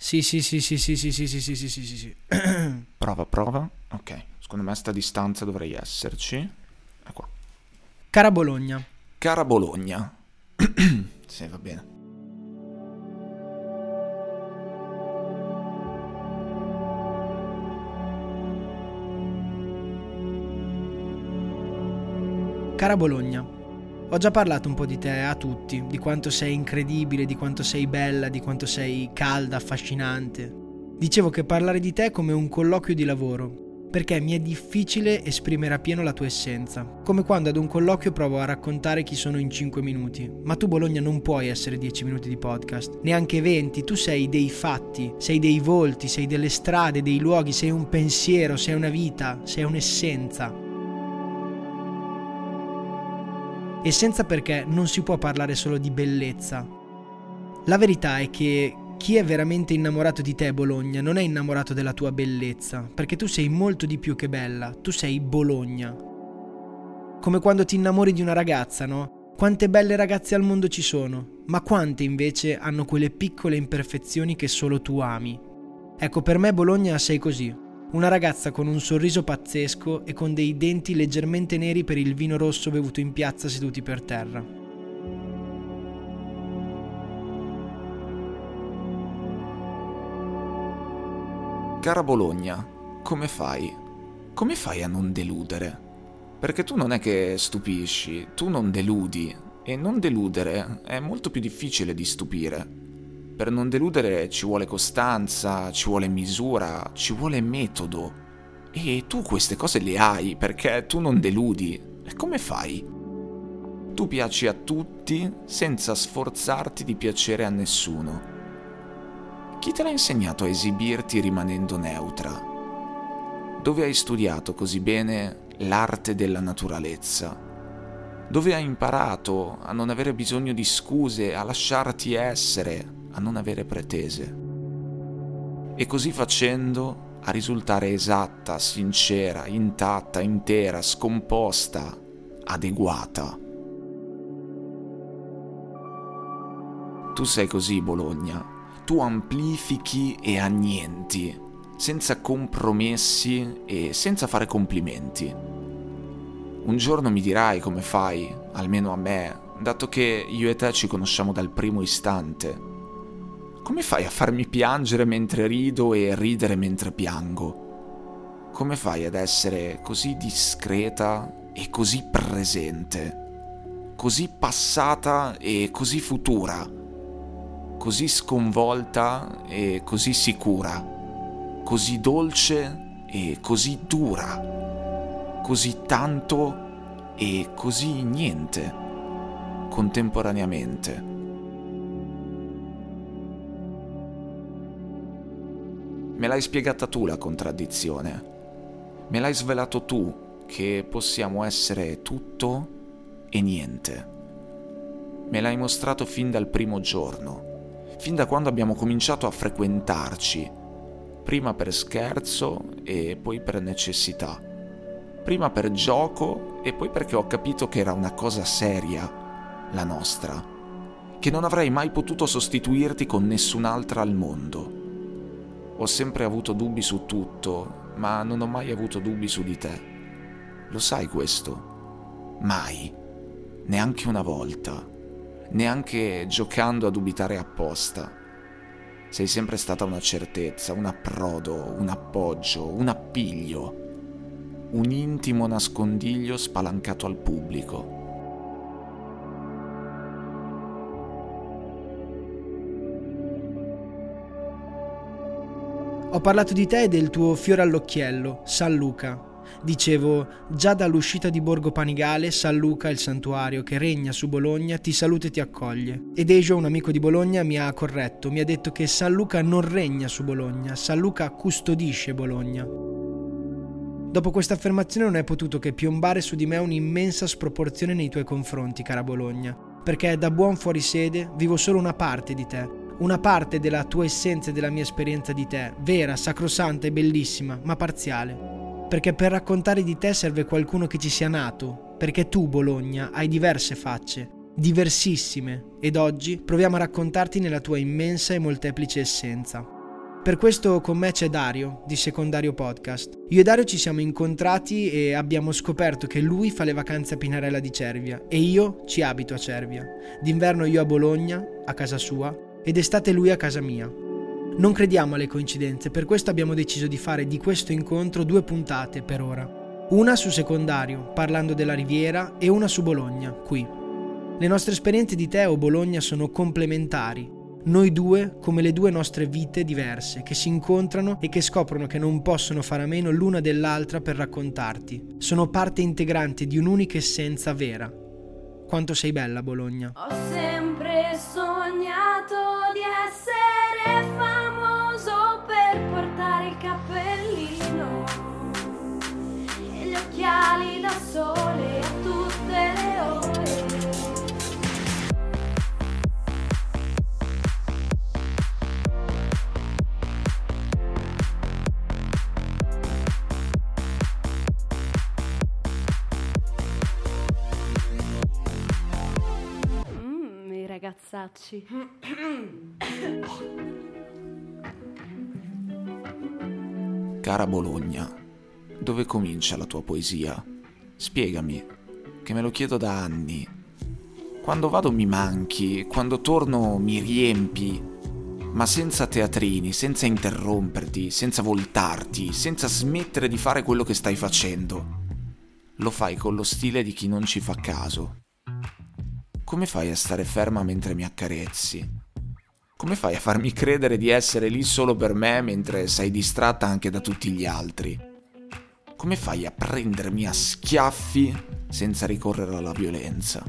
Sì, sì, sì, sì, sì, sì, sì, sì, sì, sì, sì, sì, sì. Prova, prova. Ok, secondo me a sta distanza dovrei esserci. Qua. Cara Bologna, Cara Bologna. sì, va bene. cara Bologna, ho già parlato un po' di te a tutti, di quanto sei incredibile, di quanto sei bella, di quanto sei calda, affascinante. Dicevo che parlare di te è come un colloquio di lavoro, perché mi è difficile esprimere appieno la tua essenza, come quando ad un colloquio provo a raccontare chi sono in 5 minuti, ma tu Bologna non puoi essere 10 minuti di podcast, neanche 20, tu sei dei fatti, sei dei volti, sei delle strade, dei luoghi, sei un pensiero, sei una vita, sei un'essenza. Essenza perché non si può parlare solo di bellezza. La verità è che chi è veramente innamorato di te, Bologna, non è innamorato della tua bellezza, perché tu sei molto di più che bella, tu sei Bologna. Come quando ti innamori di una ragazza, no? Quante belle ragazze al mondo ci sono, ma quante invece hanno quelle piccole imperfezioni che solo tu ami. Ecco, per me Bologna sei così. Una ragazza con un sorriso pazzesco e con dei denti leggermente neri per il vino rosso bevuto in piazza seduti per terra. Cara Bologna, come fai? Come fai a non deludere? Perché tu non è che stupisci, tu non deludi. E non deludere è molto più difficile di stupire. Per non deludere ci vuole costanza, ci vuole misura, ci vuole metodo. E tu queste cose le hai perché tu non deludi. E come fai? Tu piaci a tutti senza sforzarti di piacere a nessuno. Chi te l'ha insegnato a esibirti rimanendo neutra? Dove hai studiato così bene l'arte della naturalezza? Dove hai imparato a non avere bisogno di scuse, a lasciarti essere, a non avere pretese? E così facendo a risultare esatta, sincera, intatta, intera, scomposta, adeguata. Tu sei così, Bologna, tu amplifichi e annienti, senza compromessi e senza fare complimenti. Un giorno mi dirai come fai, almeno a me, dato che io e te ci conosciamo dal primo istante. Come fai a farmi piangere mentre rido e ridere mentre piango? Come fai ad essere così discreta e così presente? Così passata e così futura? così sconvolta e così sicura, così dolce e così dura, così tanto e così niente, contemporaneamente. Me l'hai spiegata tu la contraddizione, me l'hai svelato tu che possiamo essere tutto e niente. Me l'hai mostrato fin dal primo giorno fin da quando abbiamo cominciato a frequentarci, prima per scherzo e poi per necessità, prima per gioco e poi perché ho capito che era una cosa seria, la nostra, che non avrei mai potuto sostituirti con nessun'altra al mondo. Ho sempre avuto dubbi su tutto, ma non ho mai avuto dubbi su di te. Lo sai questo? Mai. Neanche una volta neanche giocando a dubitare apposta. Sei sempre stata una certezza, un approdo, un appoggio, un appiglio, un intimo nascondiglio spalancato al pubblico. Ho parlato di te e del tuo fiore all'occhiello, San Luca, Dicevo, già dall'uscita di Borgo Panigale, San Luca, il santuario che regna su Bologna, ti saluta e ti accoglie. Ed Ejo, un amico di Bologna, mi ha corretto, mi ha detto che San Luca non regna su Bologna, San Luca custodisce Bologna. Dopo questa affermazione non è potuto che piombare su di me un'immensa sproporzione nei tuoi confronti, cara Bologna, perché da buon fuorisede vivo solo una parte di te, una parte della tua essenza e della mia esperienza di te, vera, sacrosanta e bellissima, ma parziale perché per raccontare di te serve qualcuno che ci sia nato, perché tu, Bologna, hai diverse facce, diversissime, ed oggi proviamo a raccontarti nella tua immensa e molteplice essenza. Per questo con me c'è Dario, di Secondario Podcast. Io e Dario ci siamo incontrati e abbiamo scoperto che lui fa le vacanze a Pinarella di Cervia e io ci abito a Cervia. D'inverno io a Bologna, a casa sua, ed estate lui a casa mia. Non crediamo alle coincidenze, per questo abbiamo deciso di fare di questo incontro due puntate per ora. Una su secondario, parlando della Riviera, e una su Bologna, qui. Le nostre esperienze di Teo Bologna sono complementari. Noi due come le due nostre vite diverse, che si incontrano e che scoprono che non possono fare a meno l'una dell'altra per raccontarti. Sono parte integrante di un'unica essenza vera. Quanto sei bella Bologna. Ho sempre sognato ragazzacci. Cara Bologna, dove comincia la tua poesia? Spiegami, che me lo chiedo da anni. Quando vado mi manchi, quando torno mi riempi, ma senza teatrini, senza interromperti, senza voltarti, senza smettere di fare quello che stai facendo. Lo fai con lo stile di chi non ci fa caso. Come fai a stare ferma mentre mi accarezzi? Come fai a farmi credere di essere lì solo per me mentre sei distratta anche da tutti gli altri? Come fai a prendermi a schiaffi senza ricorrere alla violenza?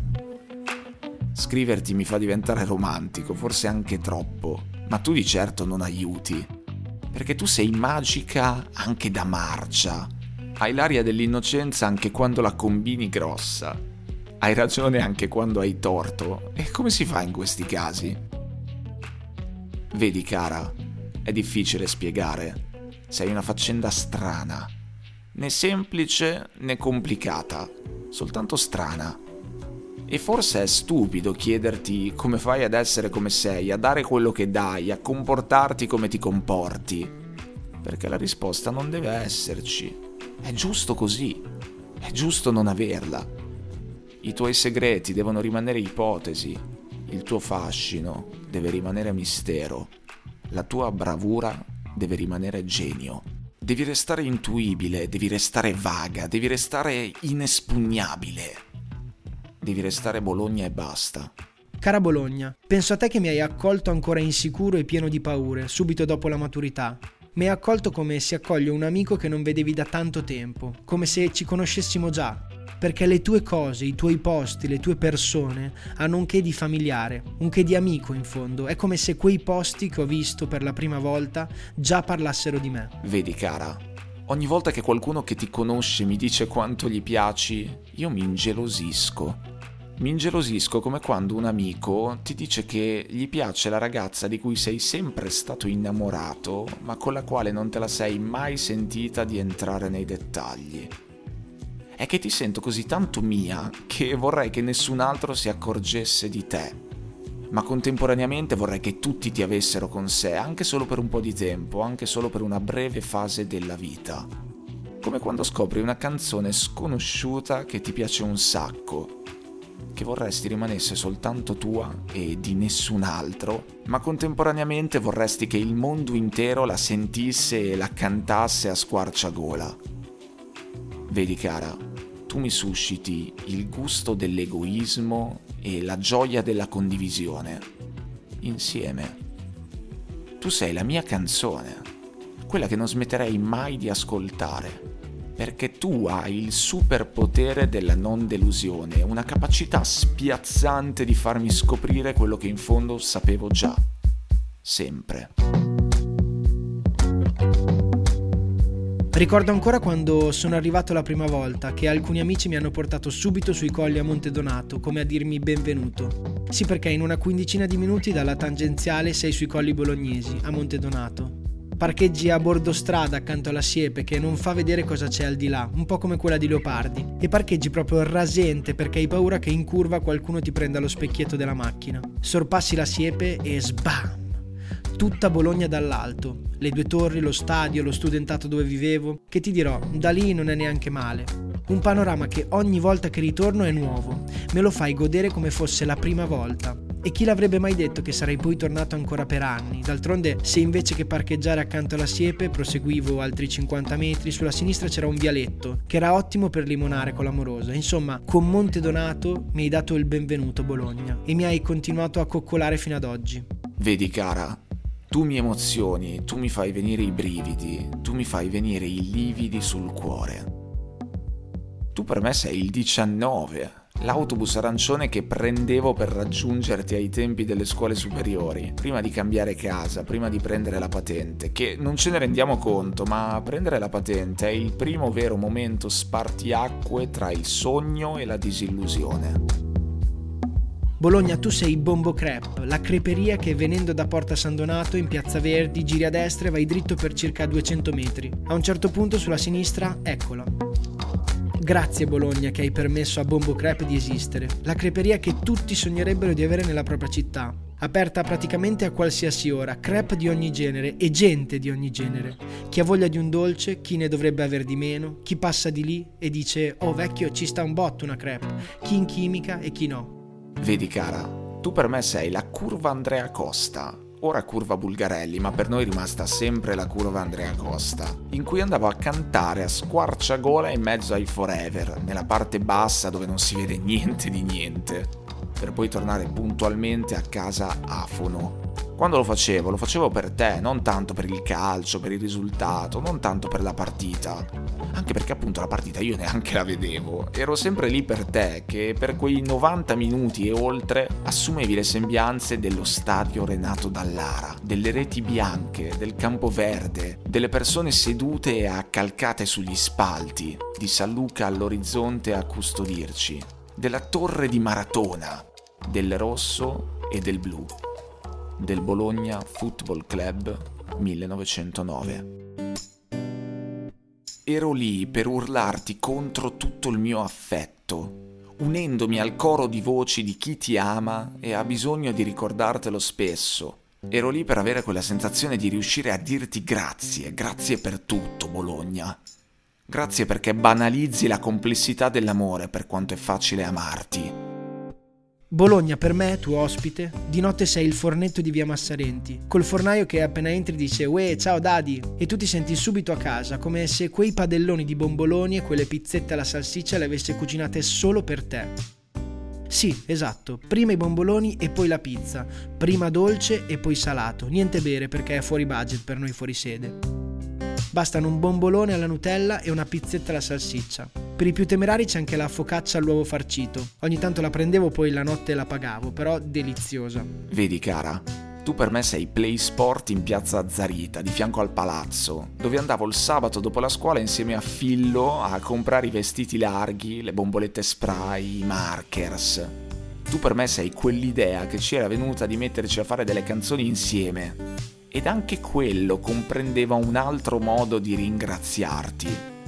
Scriverti mi fa diventare romantico, forse anche troppo, ma tu di certo non aiuti. Perché tu sei magica anche da marcia. Hai l'aria dell'innocenza anche quando la combini grossa. Hai ragione anche quando hai torto. E come si fa in questi casi? Vedi, cara, è difficile spiegare. Sei una faccenda strana. Né semplice né complicata, soltanto strana. E forse è stupido chiederti come fai ad essere come sei, a dare quello che dai, a comportarti come ti comporti. Perché la risposta non deve esserci. È giusto così. È giusto non averla. I tuoi segreti devono rimanere ipotesi. Il tuo fascino deve rimanere mistero. La tua bravura deve rimanere genio. Devi restare intuibile, devi restare vaga, devi restare inespugnabile. Devi restare Bologna e basta. Cara Bologna, penso a te che mi hai accolto ancora insicuro e pieno di paure, subito dopo la maturità. Mi hai accolto come si accoglie un amico che non vedevi da tanto tempo, come se ci conoscessimo già, perché le tue cose, i tuoi posti, le tue persone hanno un che di familiare, un che di amico in fondo. È come se quei posti che ho visto per la prima volta già parlassero di me. Vedi, cara, ogni volta che qualcuno che ti conosce mi dice quanto gli piaci, io mi ingelosisco. Mi ingelosisco come quando un amico ti dice che gli piace la ragazza di cui sei sempre stato innamorato, ma con la quale non te la sei mai sentita di entrare nei dettagli. È che ti sento così tanto mia che vorrei che nessun altro si accorgesse di te. Ma contemporaneamente vorrei che tutti ti avessero con sé, anche solo per un po' di tempo, anche solo per una breve fase della vita. Come quando scopri una canzone sconosciuta che ti piace un sacco, che vorresti rimanesse soltanto tua e di nessun altro, ma contemporaneamente vorresti che il mondo intero la sentisse e la cantasse a squarciagola. Vedi cara, tu mi susciti il gusto dell'egoismo e la gioia della condivisione. Insieme. Tu sei la mia canzone, quella che non smetterei mai di ascoltare. Perché tu hai il superpotere della non delusione, una capacità spiazzante di farmi scoprire quello che in fondo sapevo già. Sempre. Ricordo ancora quando sono arrivato la prima volta che alcuni amici mi hanno portato subito sui colli a Monte Donato come a dirmi benvenuto. Sì perché in una quindicina di minuti dalla tangenziale sei sui colli bolognesi, a Monte Donato. Parcheggi a bordo strada accanto alla siepe che non fa vedere cosa c'è al di là, un po' come quella di Leopardi. E parcheggi proprio rasente perché hai paura che in curva qualcuno ti prenda lo specchietto della macchina. Sorpassi la siepe e sbam! Tutta Bologna dall'alto, le due torri, lo stadio, lo studentato dove vivevo, che ti dirò, da lì non è neanche male. Un panorama che ogni volta che ritorno è nuovo, me lo fai godere come fosse la prima volta. E chi l'avrebbe mai detto che sarei poi tornato ancora per anni? D'altronde, se invece che parcheggiare accanto alla siepe proseguivo altri 50 metri, sulla sinistra c'era un vialetto, che era ottimo per limonare con l'amorosa. Insomma, con Monte Donato mi hai dato il benvenuto Bologna e mi hai continuato a coccolare fino ad oggi. Vedi cara, tu mi emozioni, tu mi fai venire i brividi, tu mi fai venire i lividi sul cuore. Tu per me sei il 19, l'autobus arancione che prendevo per raggiungerti ai tempi delle scuole superiori, prima di cambiare casa, prima di prendere la patente, che non ce ne rendiamo conto, ma prendere la patente è il primo vero momento spartiacque tra il sogno e la disillusione. Bologna, tu sei Bombo Crep, la creperia che venendo da Porta San Donato in Piazza Verdi giri a destra e vai dritto per circa 200 metri. A un certo punto sulla sinistra, eccola. Grazie Bologna che hai permesso a Bombo Crep di esistere, la creperia che tutti sognerebbero di avere nella propria città. Aperta praticamente a qualsiasi ora, crepe di ogni genere e gente di ogni genere. Chi ha voglia di un dolce, chi ne dovrebbe aver di meno, chi passa di lì e dice oh vecchio ci sta un botto una crepe, chi in chimica e chi no. Vedi cara, tu per me sei la curva Andrea Costa, ora curva Bulgarelli, ma per noi è rimasta sempre la curva Andrea Costa, in cui andavo a cantare a squarciagola in mezzo ai Forever, nella parte bassa dove non si vede niente di niente, per poi tornare puntualmente a casa afono. Quando lo facevo, lo facevo per te, non tanto per il calcio, per il risultato, non tanto per la partita. Anche perché appunto la partita io neanche la vedevo. Ero sempre lì per te, che per quei 90 minuti e oltre assumevi le sembianze dello stadio Renato Dallara, delle reti bianche, del campo verde, delle persone sedute e accalcate sugli spalti, di San Luca all'orizzonte a custodirci, della torre di Maratona, del rosso e del blu del Bologna Football Club 1909. Ero lì per urlarti contro tutto il mio affetto, unendomi al coro di voci di chi ti ama e ha bisogno di ricordartelo spesso. Ero lì per avere quella sensazione di riuscire a dirti grazie, grazie per tutto, Bologna. Grazie perché banalizzi la complessità dell'amore per quanto è facile amarti. Bologna per me, tuo ospite, di notte sei il fornetto di via Massarenti, col fornaio che appena entri dice Uè, ciao Dadi, e tu ti senti subito a casa, come se quei padelloni di bomboloni e quelle pizzette alla salsiccia le avesse cucinate solo per te. Sì, esatto, prima i bomboloni e poi la pizza, prima dolce e poi salato, niente bere perché è fuori budget per noi fuori sede. Bastano un bombolone alla Nutella e una pizzetta alla salsiccia. Per i più temerari c'è anche la focaccia all'uovo farcito. Ogni tanto la prendevo, poi la notte la pagavo, però deliziosa. Vedi, cara, tu per me sei Play Sport in piazza Zarita, di fianco al palazzo, dove andavo il sabato dopo la scuola insieme a Fillo a comprare i vestiti larghi, le bombolette spray, i markers. Tu per me sei quell'idea che ci era venuta di metterci a fare delle canzoni insieme ed anche quello comprendeva un altro modo di ringraziarti,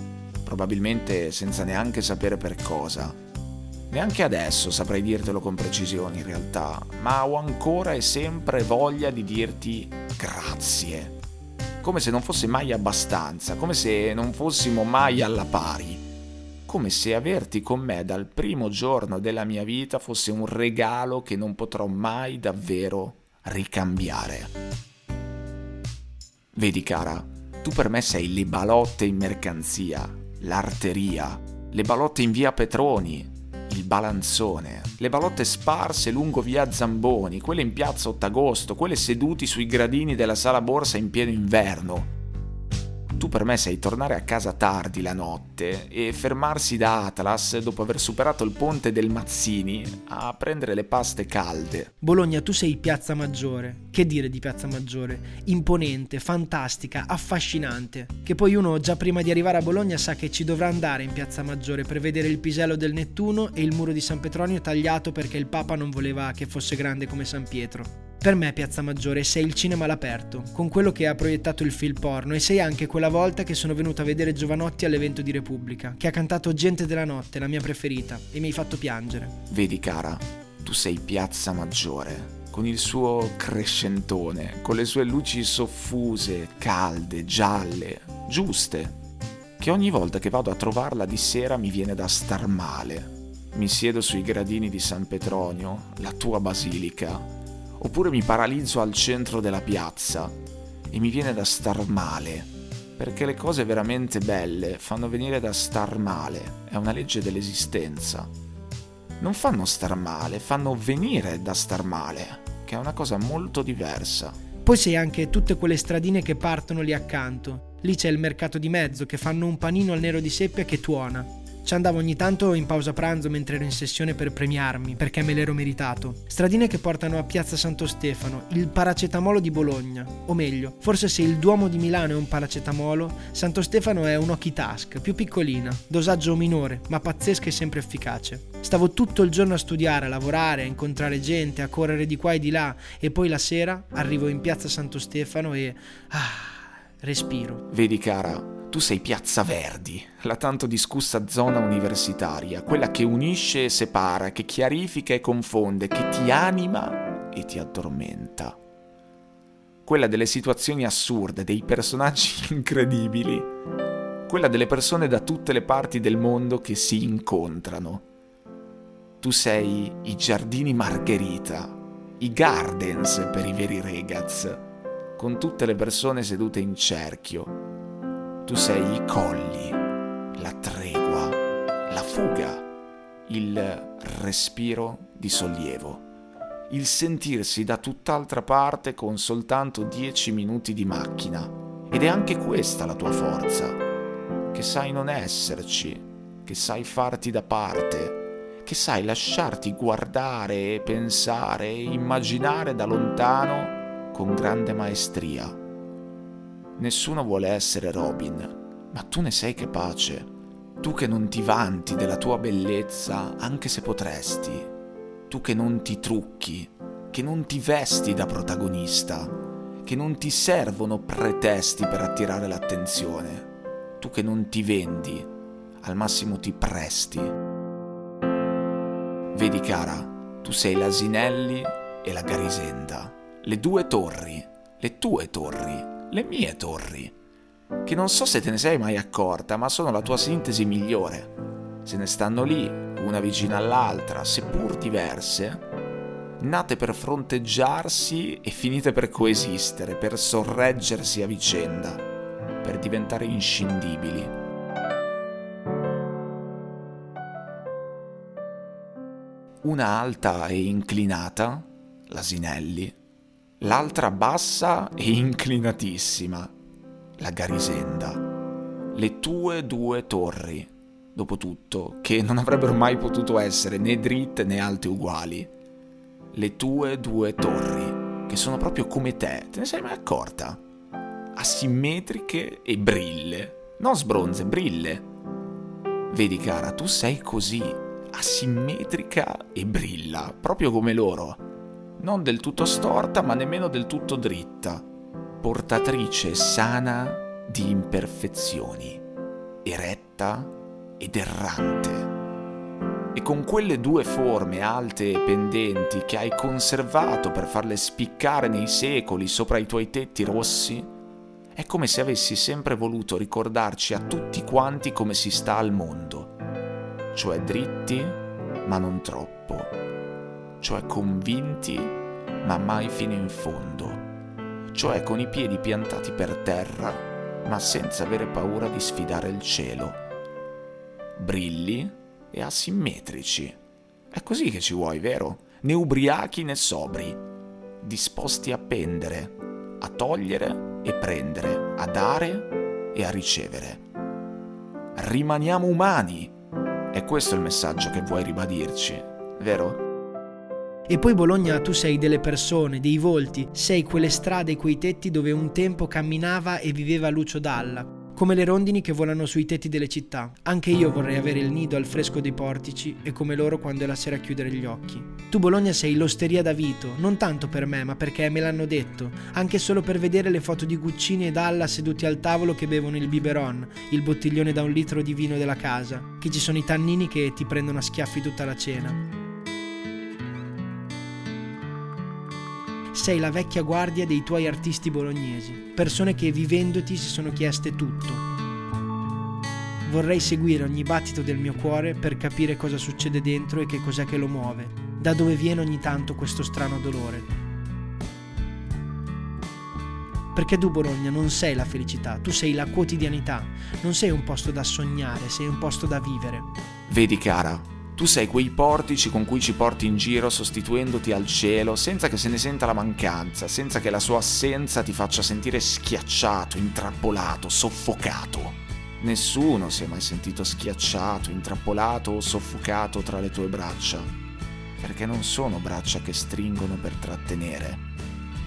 probabilmente senza neanche sapere per cosa. Neanche adesso saprei dirtelo con precisione in realtà, ma ho ancora e sempre voglia di dirti grazie. Come se non fosse mai abbastanza, come se non fossimo mai alla pari. Come se averti con me dal primo giorno della mia vita fosse un regalo che non potrò mai davvero ricambiare. Vedi cara, tu per me sei le balotte in mercanzia, l'arteria, le balotte in via Petroni, il balanzone, le balotte sparse lungo via Zamboni, quelle in piazza Ottagosto, quelle seduti sui gradini della sala borsa in pieno inverno. Tu per me sei tornare a casa tardi la notte e fermarsi da Atlas dopo aver superato il ponte del Mazzini a prendere le paste calde. Bologna, tu sei Piazza Maggiore. Che dire di Piazza Maggiore? Imponente, fantastica, affascinante. Che poi uno già prima di arrivare a Bologna sa che ci dovrà andare in Piazza Maggiore per vedere il pisello del Nettuno e il muro di San Petronio tagliato perché il Papa non voleva che fosse grande come San Pietro. Per me Piazza Maggiore sei il cinema all'aperto, con quello che ha proiettato il film porno e sei anche quella volta che sono venuto a vedere Giovanotti all'evento di Repubblica, che ha cantato Gente della notte, la mia preferita, e mi hai fatto piangere. Vedi cara, tu sei Piazza Maggiore, con il suo crescentone, con le sue luci soffuse, calde, gialle, giuste, che ogni volta che vado a trovarla di sera mi viene da star male. Mi siedo sui gradini di San Petronio, la tua basilica, oppure mi paralizzo al centro della piazza e mi viene da star male, perché le cose veramente belle fanno venire da star male, è una legge dell'esistenza. Non fanno star male, fanno venire da star male, che è una cosa molto diversa. Poi sei anche tutte quelle stradine che partono lì accanto. Lì c'è il mercato di mezzo che fanno un panino al nero di seppia che tuona. Ci andavo ogni tanto in pausa pranzo mentre ero in sessione per premiarmi, perché me l'ero meritato. Stradine che portano a Piazza Santo Stefano, il paracetamolo di Bologna. O meglio, forse se il Duomo di Milano è un paracetamolo, Santo Stefano è un Okitask, più piccolina, dosaggio minore, ma pazzesca e sempre efficace. Stavo tutto il giorno a studiare, a lavorare, a incontrare gente, a correre di qua e di là, e poi la sera arrivo in Piazza Santo Stefano e... Ah, respiro. Vedi cara, tu sei Piazza Verdi, la tanto discussa zona universitaria, quella che unisce e separa, che chiarifica e confonde, che ti anima e ti addormenta. Quella delle situazioni assurde, dei personaggi incredibili. Quella delle persone da tutte le parti del mondo che si incontrano. Tu sei i giardini Margherita, i gardens per i veri regaz, con tutte le persone sedute in cerchio tu sei i colli, la tregua, la fuga, il respiro di sollievo, il sentirsi da tutt'altra parte con soltanto dieci minuti di macchina. Ed è anche questa la tua forza, che sai non esserci, che sai farti da parte, che sai lasciarti guardare e pensare e immaginare da lontano con grande maestria. Nessuno vuole essere Robin, ma tu ne sei capace. Tu che non ti vanti della tua bellezza, anche se potresti. Tu che non ti trucchi, che non ti vesti da protagonista, che non ti servono pretesti per attirare l'attenzione. Tu che non ti vendi, al massimo ti presti. Vedi cara, tu sei l'Asinelli e la Garisenda, le due torri, le tue torri le mie torri, che non so se te ne sei mai accorta, ma sono la tua sintesi migliore. Se ne stanno lì, una vicina all'altra, seppur diverse, nate per fronteggiarsi e finite per coesistere, per sorreggersi a vicenda, per diventare inscindibili. Una alta e inclinata, l'asinelli, l'altra bassa e inclinatissima, la Garisenda. Le tue due torri, dopo tutto, che non avrebbero mai potuto essere né dritte né alte uguali. Le tue due torri, che sono proprio come te, te ne sei mai accorta? Asimmetriche e brille, non sbronze, brille. Vedi cara, tu sei così, asimmetrica e brilla, proprio come loro non del tutto storta ma nemmeno del tutto dritta, portatrice sana di imperfezioni, eretta ed errante. E con quelle due forme alte e pendenti che hai conservato per farle spiccare nei secoli sopra i tuoi tetti rossi, è come se avessi sempre voluto ricordarci a tutti quanti come si sta al mondo, cioè dritti ma non troppo cioè convinti ma mai fino in fondo, cioè con i piedi piantati per terra ma senza avere paura di sfidare il cielo. Brilli e asimmetrici. È così che ci vuoi, vero? Né ubriachi né sobri, disposti a pendere, a togliere e prendere, a dare e a ricevere. Rimaniamo umani. E questo è il messaggio che vuoi ribadirci, vero? E poi Bologna tu sei delle persone, dei volti, sei quelle strade e quei tetti dove un tempo camminava e viveva Lucio Dalla, come le rondini che volano sui tetti delle città. Anche io vorrei avere il nido al fresco dei portici e come loro quando è la sera a chiudere gli occhi. Tu Bologna sei l'osteria da Vito, non tanto per me, ma perché me l'hanno detto, anche solo per vedere le foto di Guccini e Dalla seduti al tavolo che bevono il biberon, il bottiglione da un litro di vino della casa, che ci sono i tannini che ti prendono a schiaffi tutta la cena. Sei la vecchia guardia dei tuoi artisti bolognesi, persone che vivendoti si sono chieste tutto. Vorrei seguire ogni battito del mio cuore per capire cosa succede dentro e che cos'è che lo muove, da dove viene ogni tanto questo strano dolore. Perché tu Bologna non sei la felicità, tu sei la quotidianità, non sei un posto da sognare, sei un posto da vivere. Vedi cara, tu sei quei portici con cui ci porti in giro sostituendoti al cielo senza che se ne senta la mancanza, senza che la sua assenza ti faccia sentire schiacciato, intrappolato, soffocato. Nessuno si è mai sentito schiacciato, intrappolato o soffocato tra le tue braccia, perché non sono braccia che stringono per trattenere,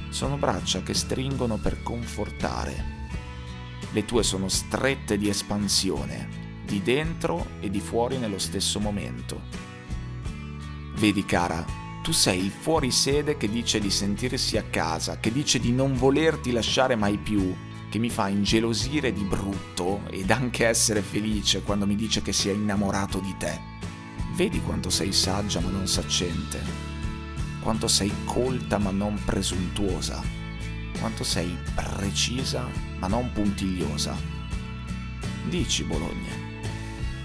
sono braccia che stringono per confortare. Le tue sono strette di espansione, di dentro e di fuori nello stesso momento. Vedi cara, tu sei il fuorisede che dice di sentirsi a casa, che dice di non volerti lasciare mai più, che mi fa ingelosire di brutto ed anche essere felice quando mi dice che si è innamorato di te. Vedi quanto sei saggia ma non saccente, quanto sei colta ma non presuntuosa, quanto sei precisa ma non puntigliosa. Dici Bologna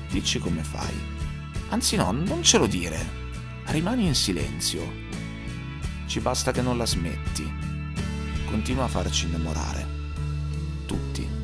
dici come fai. Anzi no, non ce lo dire. Rimani in silenzio. Ci basta che non la smetti. Continua a farci innamorare. Tutti.